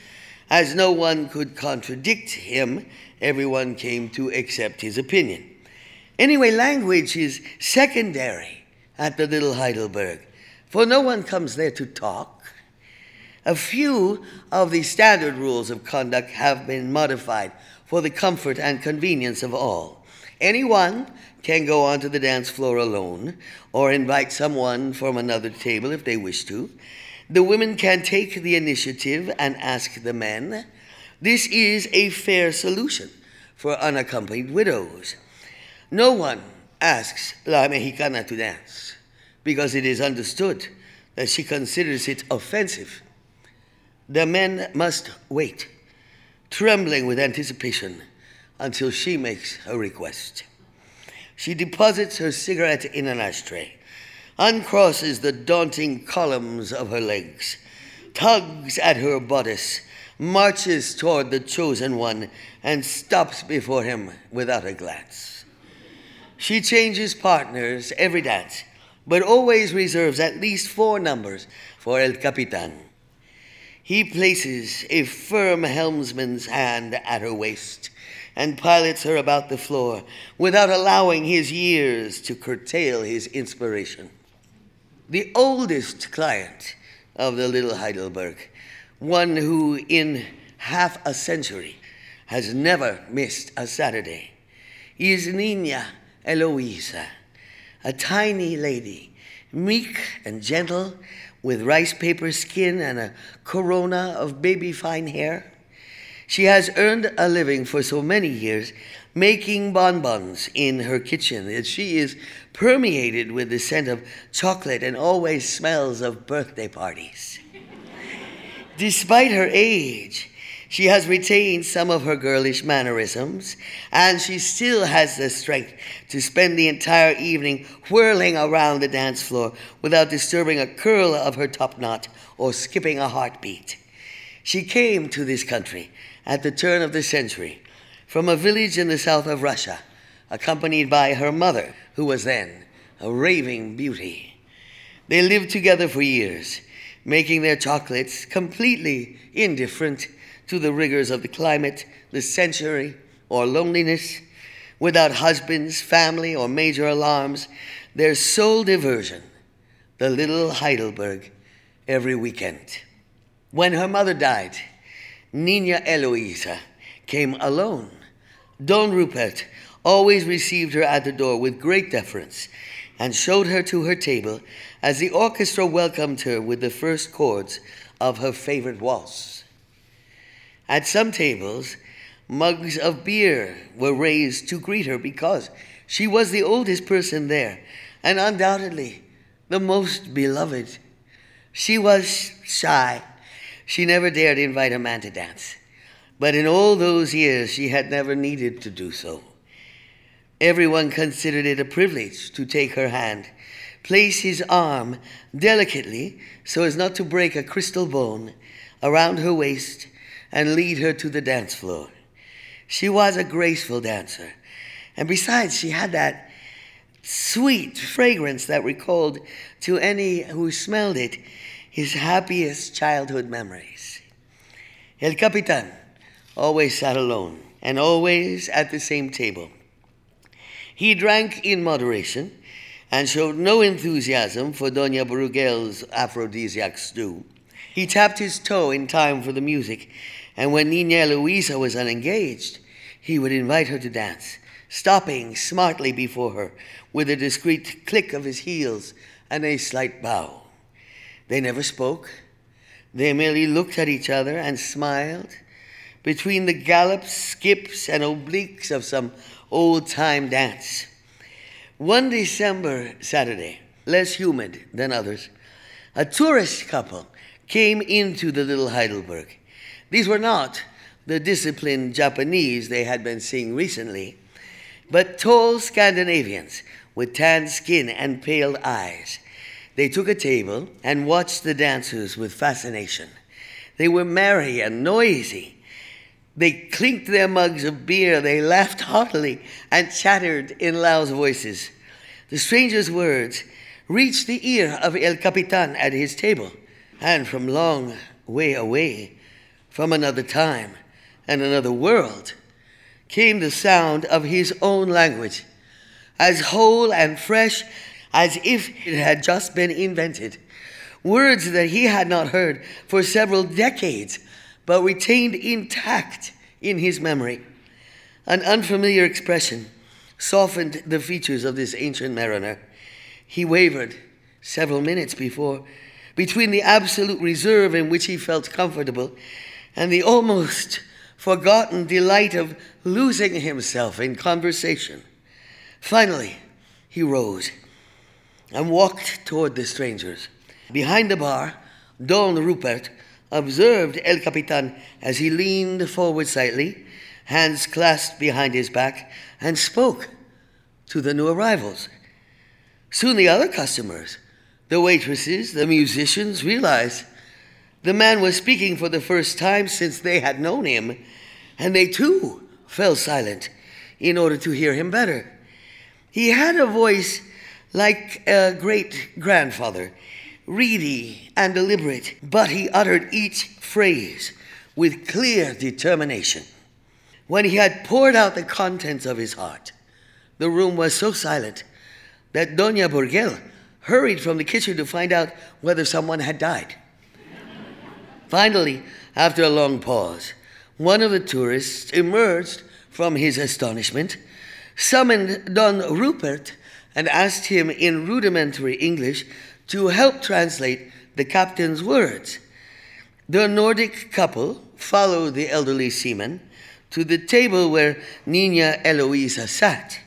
As no one could contradict him, everyone came to accept his opinion. Anyway, language is secondary at the Little Heidelberg, for no one comes there to talk. A few of the standard rules of conduct have been modified for the comfort and convenience of all. Anyone can go onto the dance floor alone or invite someone from another table if they wish to. The women can take the initiative and ask the men. This is a fair solution for unaccompanied widows. No one asks La Mexicana to dance because it is understood that she considers it offensive. The men must wait, trembling with anticipation, until she makes her request. She deposits her cigarette in an ashtray, uncrosses the daunting columns of her legs, tugs at her bodice, marches toward the chosen one, and stops before him without a glance. She changes partners every dance, but always reserves at least four numbers for El Capitan. He places a firm helmsman's hand at her waist and pilots her about the floor without allowing his years to curtail his inspiration. The oldest client of the little Heidelberg, one who in half a century has never missed a Saturday, is Nina Eloisa, a tiny lady, meek and gentle, with rice paper skin and a corona of baby fine hair. She has earned a living for so many years making bonbons in her kitchen that she is permeated with the scent of chocolate and always smells of birthday parties. Despite her age, she has retained some of her girlish mannerisms, and she still has the strength to spend the entire evening whirling around the dance floor without disturbing a curl of her top knot or skipping a heartbeat. She came to this country at the turn of the century from a village in the south of Russia, accompanied by her mother, who was then a raving beauty. They lived together for years, making their chocolates completely indifferent to the rigors of the climate, the century, or loneliness, without husbands, family, or major alarms, their sole diversion, the little Heidelberg, every weekend. When her mother died, Nina Eloisa came alone. Don Rupert always received her at the door with great deference and showed her to her table as the orchestra welcomed her with the first chords of her favorite waltz. At some tables, mugs of beer were raised to greet her because she was the oldest person there and undoubtedly the most beloved. She was shy she never dared invite a man to dance. But in all those years, she had never needed to do so. Everyone considered it a privilege to take her hand, place his arm delicately so as not to break a crystal bone around her waist, and lead her to the dance floor. She was a graceful dancer. And besides, she had that sweet fragrance that recalled to any who smelled it his happiest childhood memories. El Capitan always sat alone and always at the same table. He drank in moderation and showed no enthusiasm for Dona Burgel's aphrodisiac stew. He tapped his toe in time for the music, and when Nina Eloisa was unengaged, he would invite her to dance, stopping smartly before her with a discreet click of his heels and a slight bow. They never spoke. They merely looked at each other and smiled between the gallops, skips, and obliques of some old time dance. One December Saturday, less humid than others, a tourist couple came into the little Heidelberg. These were not the disciplined Japanese they had been seeing recently, but tall Scandinavians with tanned skin and pale eyes. They took a table and watched the dancers with fascination. They were merry and noisy. They clinked their mugs of beer, they laughed heartily, and chattered in loud voices. The stranger's words reached the ear of El Capitan at his table, and from long way away, from another time and another world, came the sound of his own language, as whole and fresh as if it had just been invented. Words that he had not heard for several decades, but retained intact in his memory. An unfamiliar expression softened the features of this ancient mariner. He wavered several minutes before, between the absolute reserve in which he felt comfortable and the almost forgotten delight of losing himself in conversation. Finally, he rose and walked toward the strangers. Behind the bar, Don Rupert observed El Capitan as he leaned forward slightly, hands clasped behind his back, and spoke to the new arrivals. Soon the other customers, the waitresses, the musicians, realized the man was speaking for the first time since they had known him, and they too fell silent in order to hear him better. He had a voice like a great grandfather, reedy and deliberate, but he uttered each phrase with clear determination. When he had poured out the contents of his heart, the room was so silent that Doña Burgel hurried from the kitchen to find out whether someone had died. Finally, after a long pause, one of the tourists emerged from his astonishment, summoned Don Rupert, and asked him in rudimentary English to help translate the captain's words. The Nordic couple followed the elderly seaman to the table where Nina Eloisa sat,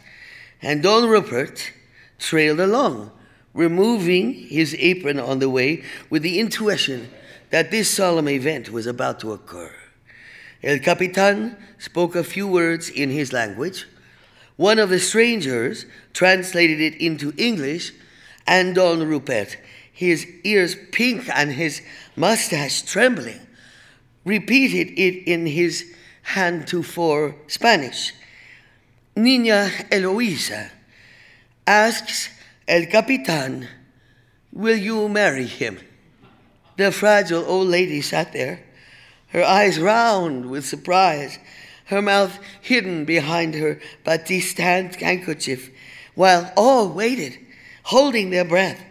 and Don Rupert trailed along, removing his apron on the way with the intuition that this solemn event was about to occur. El Capitan spoke a few words in his language. One of the strangers translated it into English, and Don Rupert, his ears pink and his mustache trembling, repeated it in his hand to four Spanish. Nina Eloisa asks El Capitan, Will you marry him? The fragile old lady sat there her eyes round with surprise, her mouth hidden behind her batiste handkerchief, while all waited, holding their breath,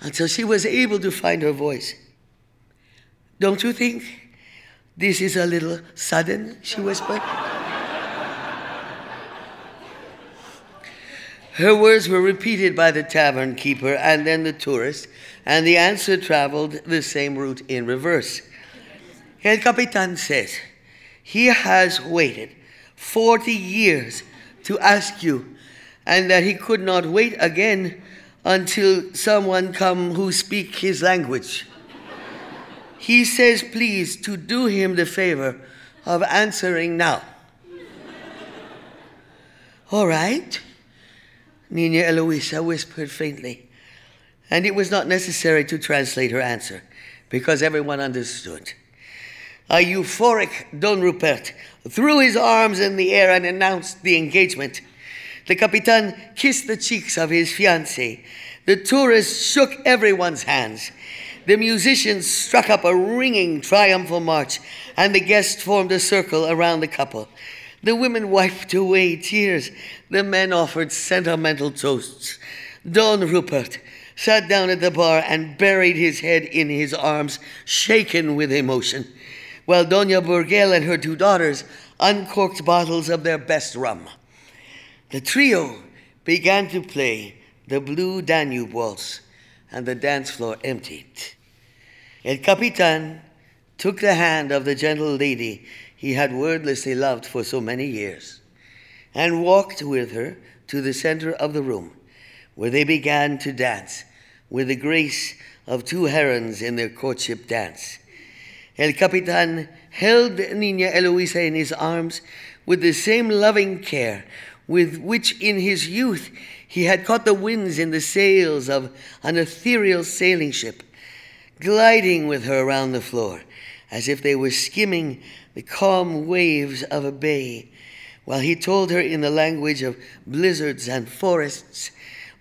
until she was able to find her voice. Don't you think this is a little sudden? she whispered. Her words were repeated by the tavern keeper and then the tourist, and the answer traveled the same route in reverse. El Capitan says he has waited 40 years to ask you, and that he could not wait again until someone come who speak his language. he says, please, to do him the favor of answering now. All right, Nina Eloisa whispered faintly, and it was not necessary to translate her answer because everyone understood. A euphoric Don Rupert threw his arms in the air and announced the engagement. The Capitan kissed the cheeks of his fiancée. The tourists shook everyone's hands. The musicians struck up a ringing triumphal march, and the guests formed a circle around the couple. The women wiped away tears. The men offered sentimental toasts. Don Rupert sat down at the bar and buried his head in his arms, shaken with emotion while Doña Burgel and her two daughters uncorked bottles of their best rum. The trio began to play the Blue Danube Waltz, and the dance floor emptied. El Capitan took the hand of the gentle lady he had wordlessly loved for so many years and walked with her to the center of the room, where they began to dance with the grace of two herons in their courtship dance. El Capitan held Nina Eloisa in his arms with the same loving care with which in his youth he had caught the winds in the sails of an ethereal sailing ship, gliding with her around the floor as if they were skimming the calm waves of a bay, while he told her in the language of blizzards and forests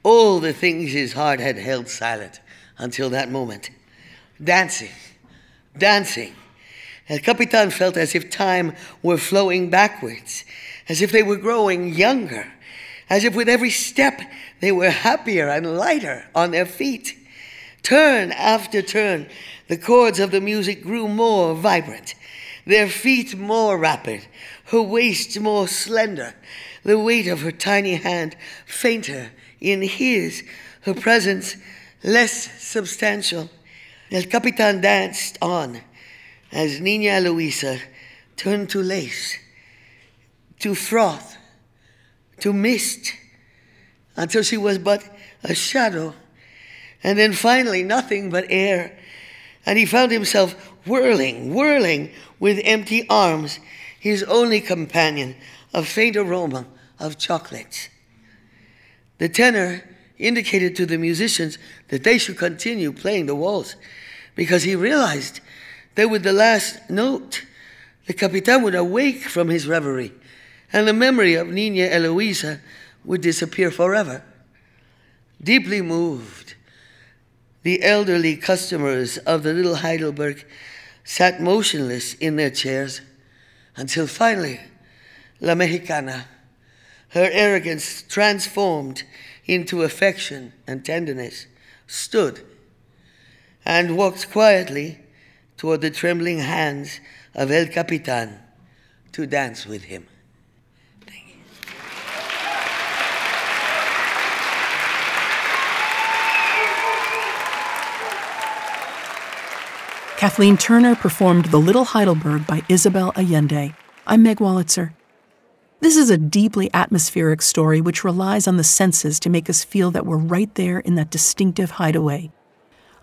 all the things his heart had held silent until that moment. Dancing, dancing. El Capitan felt as if time were flowing backwards, as if they were growing younger, as if with every step they were happier and lighter on their feet. Turn after turn, the chords of the music grew more vibrant, their feet more rapid, her waist more slender, the weight of her tiny hand fainter in his, her presence less substantial. El Capitan danced on as Nina Eloisa turned to lace, to froth, to mist, until she was but a shadow, and then finally nothing but air. And he found himself whirling, whirling with empty arms, his only companion, a faint aroma of chocolates. The tenor indicated to the musicians that they should continue playing the waltz because he realized that with the last note, the Capitan would awake from his reverie and the memory of Nina Eloisa would disappear forever. Deeply moved, the elderly customers of the little Heidelberg sat motionless in their chairs until finally La Mexicana, her arrogance transformed into affection and tenderness, stood and walked quietly toward the trembling hands of El Capitan to dance with him. Kathleen Turner performed The Little Heidelberg by Isabel Allende. I'm Meg Wolitzer. This is a deeply atmospheric story which relies on the senses to make us feel that we're right there in that distinctive hideaway.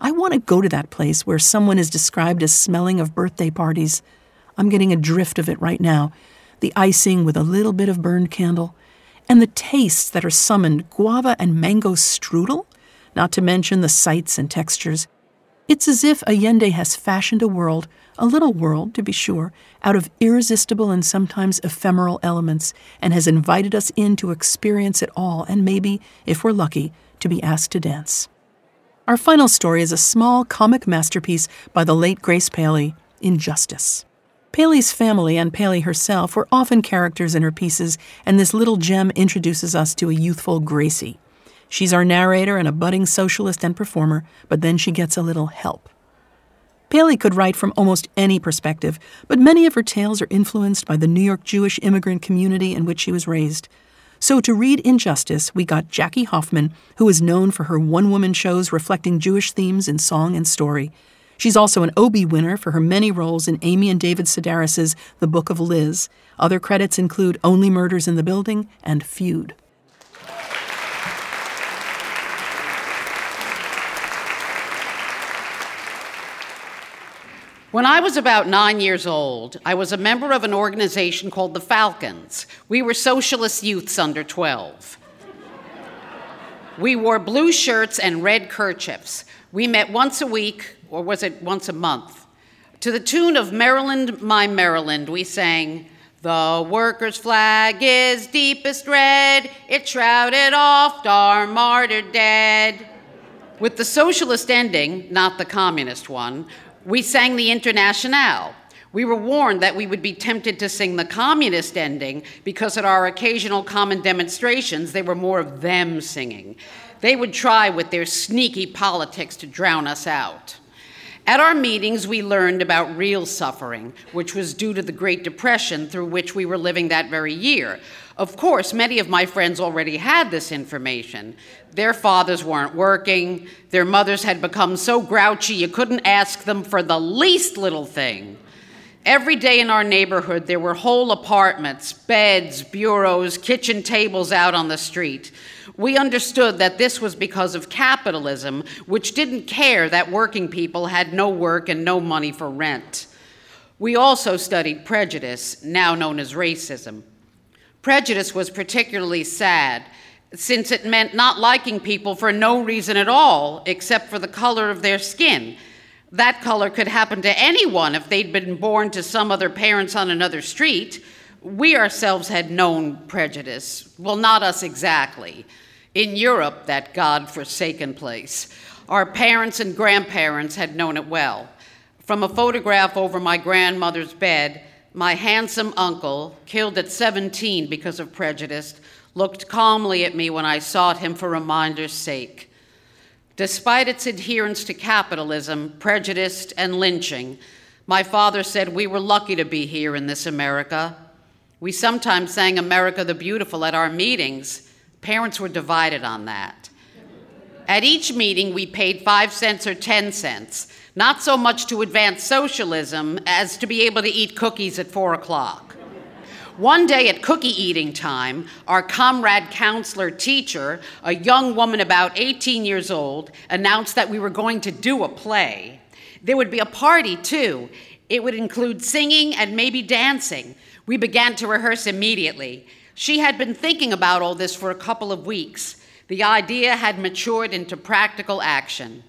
I want to go to that place where someone is described as smelling of birthday parties. I'm getting a drift of it right now. The icing with a little bit of burned candle, and the tastes that are summoned guava and mango strudel, not to mention the sights and textures. It's as if Allende has fashioned a world, a little world, to be sure, out of irresistible and sometimes ephemeral elements, and has invited us in to experience it all, and maybe, if we're lucky, to be asked to dance. Our final story is a small comic masterpiece by the late Grace Paley, Injustice. Paley's family and Paley herself were often characters in her pieces, and this little gem introduces us to a youthful Gracie. She's our narrator and a budding socialist and performer, but then she gets a little help. Paley could write from almost any perspective, but many of her tales are influenced by the New York Jewish immigrant community in which she was raised. So, to read Injustice, we got Jackie Hoffman, who is known for her one woman shows reflecting Jewish themes in song and story. She's also an Obie winner for her many roles in Amy and David Sedaris' The Book of Liz. Other credits include Only Murders in the Building and Feud. When I was about nine years old, I was a member of an organization called the Falcons. We were socialist youths under 12. We wore blue shirts and red kerchiefs. We met once a week, or was it once a month? To the tune of Maryland, My Maryland, we sang, The workers' flag is deepest red, it shrouded oft our martyred dead. With the socialist ending, not the communist one, we sang the Internationale. We were warned that we would be tempted to sing the communist ending because at our occasional common demonstrations, they were more of them singing. They would try with their sneaky politics to drown us out. At our meetings, we learned about real suffering, which was due to the Great Depression through which we were living that very year. Of course, many of my friends already had this information. Their fathers weren't working, their mothers had become so grouchy you couldn't ask them for the least little thing. Every day in our neighborhood, there were whole apartments, beds, bureaus, kitchen tables out on the street. We understood that this was because of capitalism, which didn't care that working people had no work and no money for rent. We also studied prejudice, now known as racism. Prejudice was particularly sad since it meant not liking people for no reason at all except for the color of their skin. That color could happen to anyone if they'd been born to some other parents on another street. We ourselves had known prejudice. Well, not us exactly. In Europe, that God forsaken place, our parents and grandparents had known it well. From a photograph over my grandmother's bed, my handsome uncle, killed at 17 because of prejudice, looked calmly at me when I sought him for reminder's sake. Despite its adherence to capitalism, prejudice, and lynching, my father said we were lucky to be here in this America. We sometimes sang America the Beautiful at our meetings. Parents were divided on that. At each meeting, we paid five cents or 10 cents, not so much to advance socialism as to be able to eat cookies at four o'clock. One day at cookie eating time, our comrade counselor teacher, a young woman about 18 years old, announced that we were going to do a play. There would be a party too. It would include singing and maybe dancing. We began to rehearse immediately. She had been thinking about all this for a couple of weeks. The idea had matured into practical action.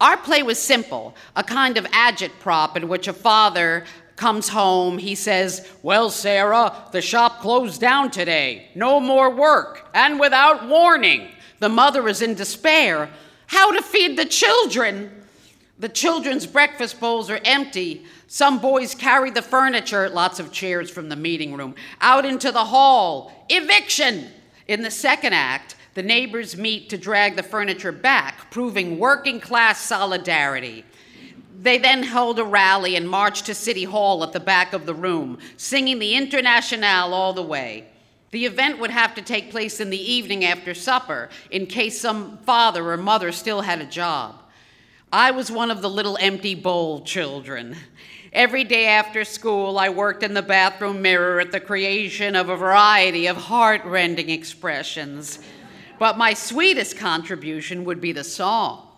Our play was simple a kind of agitprop in which a father comes home, he says, Well, Sarah, the shop closed down today. No more work, and without warning. The mother is in despair. How to feed the children? The children's breakfast bowls are empty. Some boys carry the furniture, lots of chairs from the meeting room, out into the hall. Eviction! In the second act, the neighbors meet to drag the furniture back, proving working class solidarity. They then held a rally and marched to City Hall at the back of the room, singing the Internationale all the way. The event would have to take place in the evening after supper in case some father or mother still had a job. I was one of the little empty bowl children. Every day after school, I worked in the bathroom mirror at the creation of a variety of heart-rending expressions. But my sweetest contribution would be the song.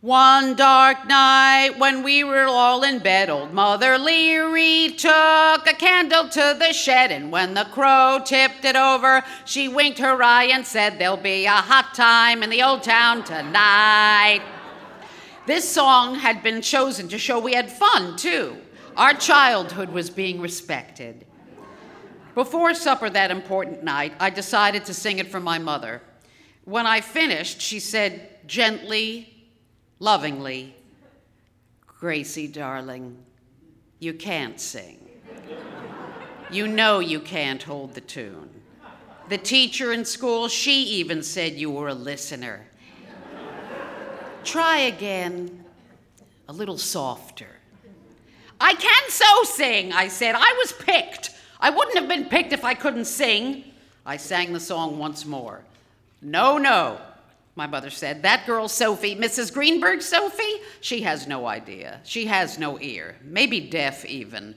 One dark night when we were all in bed, old Mother Leary took a candle to the shed, and when the crow tipped it over, she winked her eye and said, There'll be a hot time in the old town tonight. This song had been chosen to show we had fun, too. Our childhood was being respected. Before supper that important night, I decided to sing it for my mother. When I finished, she said gently, lovingly, Gracie, darling, you can't sing. You know you can't hold the tune. The teacher in school, she even said you were a listener. Try again, a little softer. I can so sing, I said. I was picked. I wouldn't have been picked if I couldn't sing. I sang the song once more. No, no, my mother said. That girl, Sophie, Mrs. Greenberg, Sophie, she has no idea. She has no ear, maybe deaf even.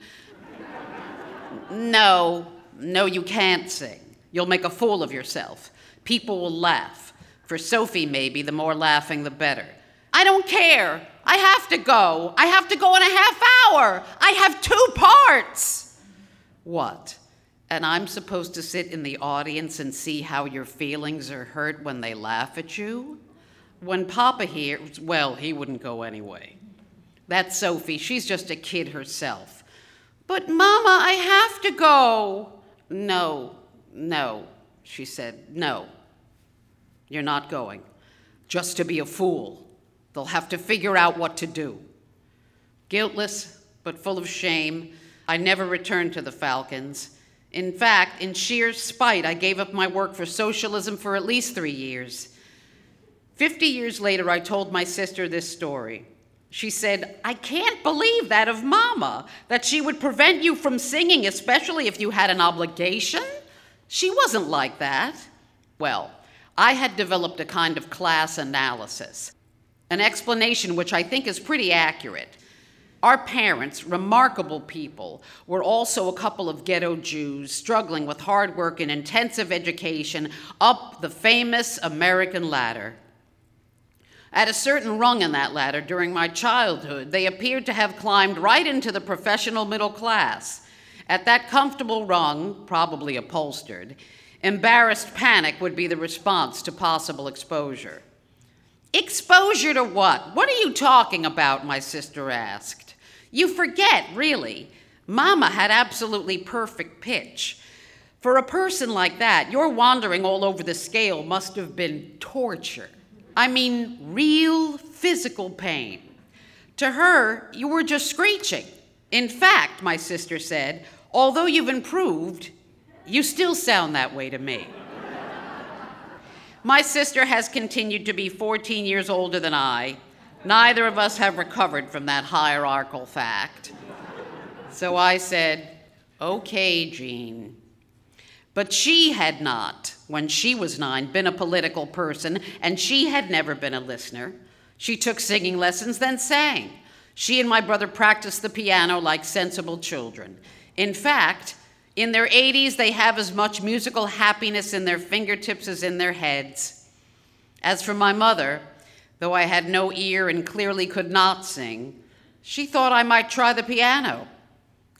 no, no, you can't sing. You'll make a fool of yourself. People will laugh. For Sophie, maybe, the more laughing, the better. I don't care. I have to go. I have to go in a half hour. I have two parts. What? and I'm supposed to sit in the audience and see how your feelings are hurt when they laugh at you? When Papa hears, well, he wouldn't go anyway. That's Sophie. She's just a kid herself. But, Mama, I have to go. No, no, she said. No, you're not going. Just to be a fool. They'll have to figure out what to do. Guiltless, but full of shame, I never returned to the Falcons in fact, in sheer spite, I gave up my work for socialism for at least three years. Fifty years later, I told my sister this story. She said, I can't believe that of Mama, that she would prevent you from singing, especially if you had an obligation. She wasn't like that. Well, I had developed a kind of class analysis, an explanation which I think is pretty accurate. Our parents, remarkable people, were also a couple of ghetto Jews struggling with hard work and intensive education up the famous American ladder. At a certain rung in that ladder during my childhood, they appeared to have climbed right into the professional middle class. At that comfortable rung, probably upholstered, embarrassed panic would be the response to possible exposure. Exposure to what? What are you talking about? My sister asked. You forget, really. Mama had absolutely perfect pitch. For a person like that, your wandering all over the scale must have been torture. I mean, real physical pain. To her, you were just screeching. In fact, my sister said, although you've improved, you still sound that way to me. my sister has continued to be 14 years older than I. Neither of us have recovered from that hierarchical fact. So I said, Okay, Jean. But she had not, when she was nine, been a political person, and she had never been a listener. She took singing lessons, then sang. She and my brother practiced the piano like sensible children. In fact, in their 80s, they have as much musical happiness in their fingertips as in their heads. As for my mother, though I had no ear and clearly could not sing, she thought I might try the piano.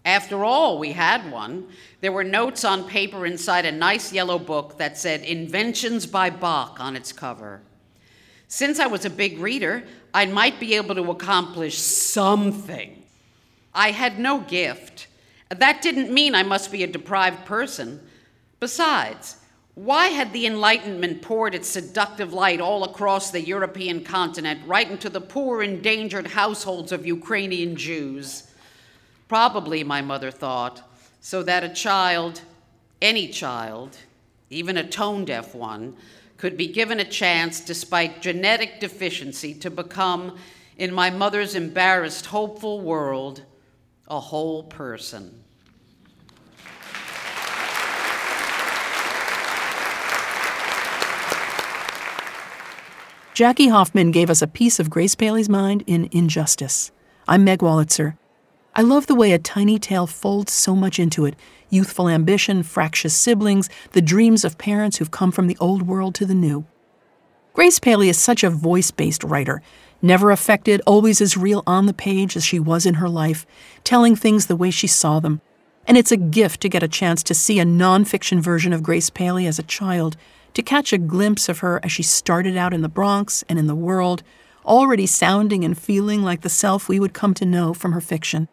After all, we had one. There were notes on paper inside a nice yellow book that said Inventions by Bach on its cover. Since I was a big reader, I might be able to accomplish something. I had no gift. That didn't mean I must be a deprived person. Besides, why had the Enlightenment poured its seductive light all across the European continent, right into the poor, endangered households of Ukrainian Jews? Probably, my mother thought, so that a child, any child, even a tone deaf one, could be given a chance, despite genetic deficiency, to become, in my mother's embarrassed, hopeful world, a whole person. Jackie Hoffman gave us a piece of Grace Paley's mind in Injustice. I'm Meg Wolitzer. I love the way a tiny tale folds so much into it youthful ambition, fractious siblings, the dreams of parents who've come from the old world to the new. Grace Paley is such a voice based writer, never affected, always as real on the page as she was in her life, telling things the way she saw them. And it's a gift to get a chance to see a nonfiction version of Grace Paley as a child, to catch a glimpse of her as she started out in the Bronx and in the world, already sounding and feeling like the self we would come to know from her fiction.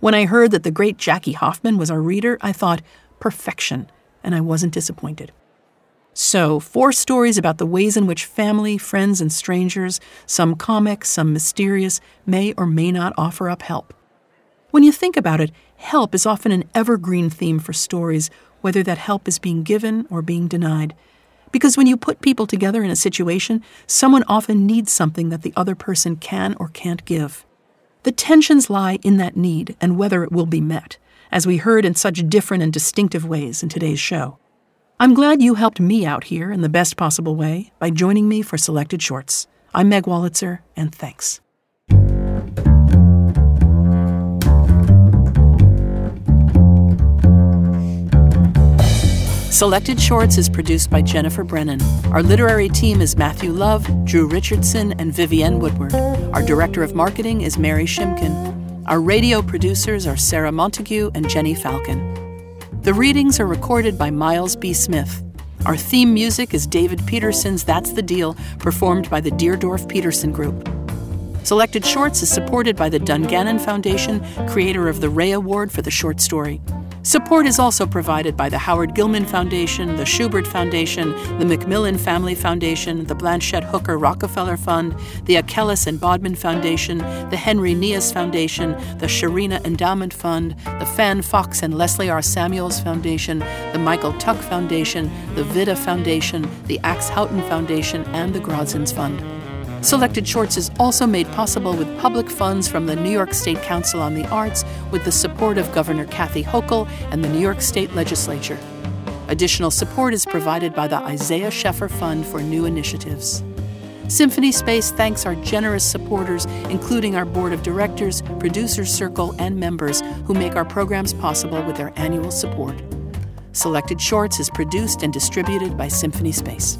When I heard that the great Jackie Hoffman was our reader, I thought, perfection, and I wasn't disappointed. So, four stories about the ways in which family, friends, and strangers, some comic, some mysterious, may or may not offer up help. When you think about it, help is often an evergreen theme for stories, whether that help is being given or being denied. Because when you put people together in a situation, someone often needs something that the other person can or can't give. The tensions lie in that need and whether it will be met, as we heard in such different and distinctive ways in today's show. I'm glad you helped me out here in the best possible way by joining me for Selected Shorts. I'm Meg Wolitzer, and thanks. Selected Shorts is produced by Jennifer Brennan. Our literary team is Matthew Love, Drew Richardson, and Vivienne Woodward. Our director of marketing is Mary Shimkin. Our radio producers are Sarah Montague and Jenny Falcon. The readings are recorded by Miles B. Smith. Our theme music is David Peterson's That's the Deal, performed by the Deardorf Peterson Group. Selected Shorts is supported by the Dungannon Foundation, creator of the Rea Award for the short story. Support is also provided by the Howard Gilman Foundation, the Shubert Foundation, the Macmillan Family Foundation, the Blanchette Hooker Rockefeller Fund, the Achilles and Bodman Foundation, the Henry Nias Foundation, the Sharina Endowment Fund, the Fan Fox and Leslie R. Samuels Foundation, the Michael Tuch Foundation, the Vida Foundation, the Axe Houghton Foundation, and the Grodzins Fund. Selected Shorts is also made possible with public funds from the New York State Council on the Arts with the support of Governor Kathy Hochul and the New York State Legislature. Additional support is provided by the Isaiah Sheffer Fund for New Initiatives. Symphony Space thanks our generous supporters, including our board of directors, producers circle, and members who make our programs possible with their annual support. Selected Shorts is produced and distributed by Symphony Space.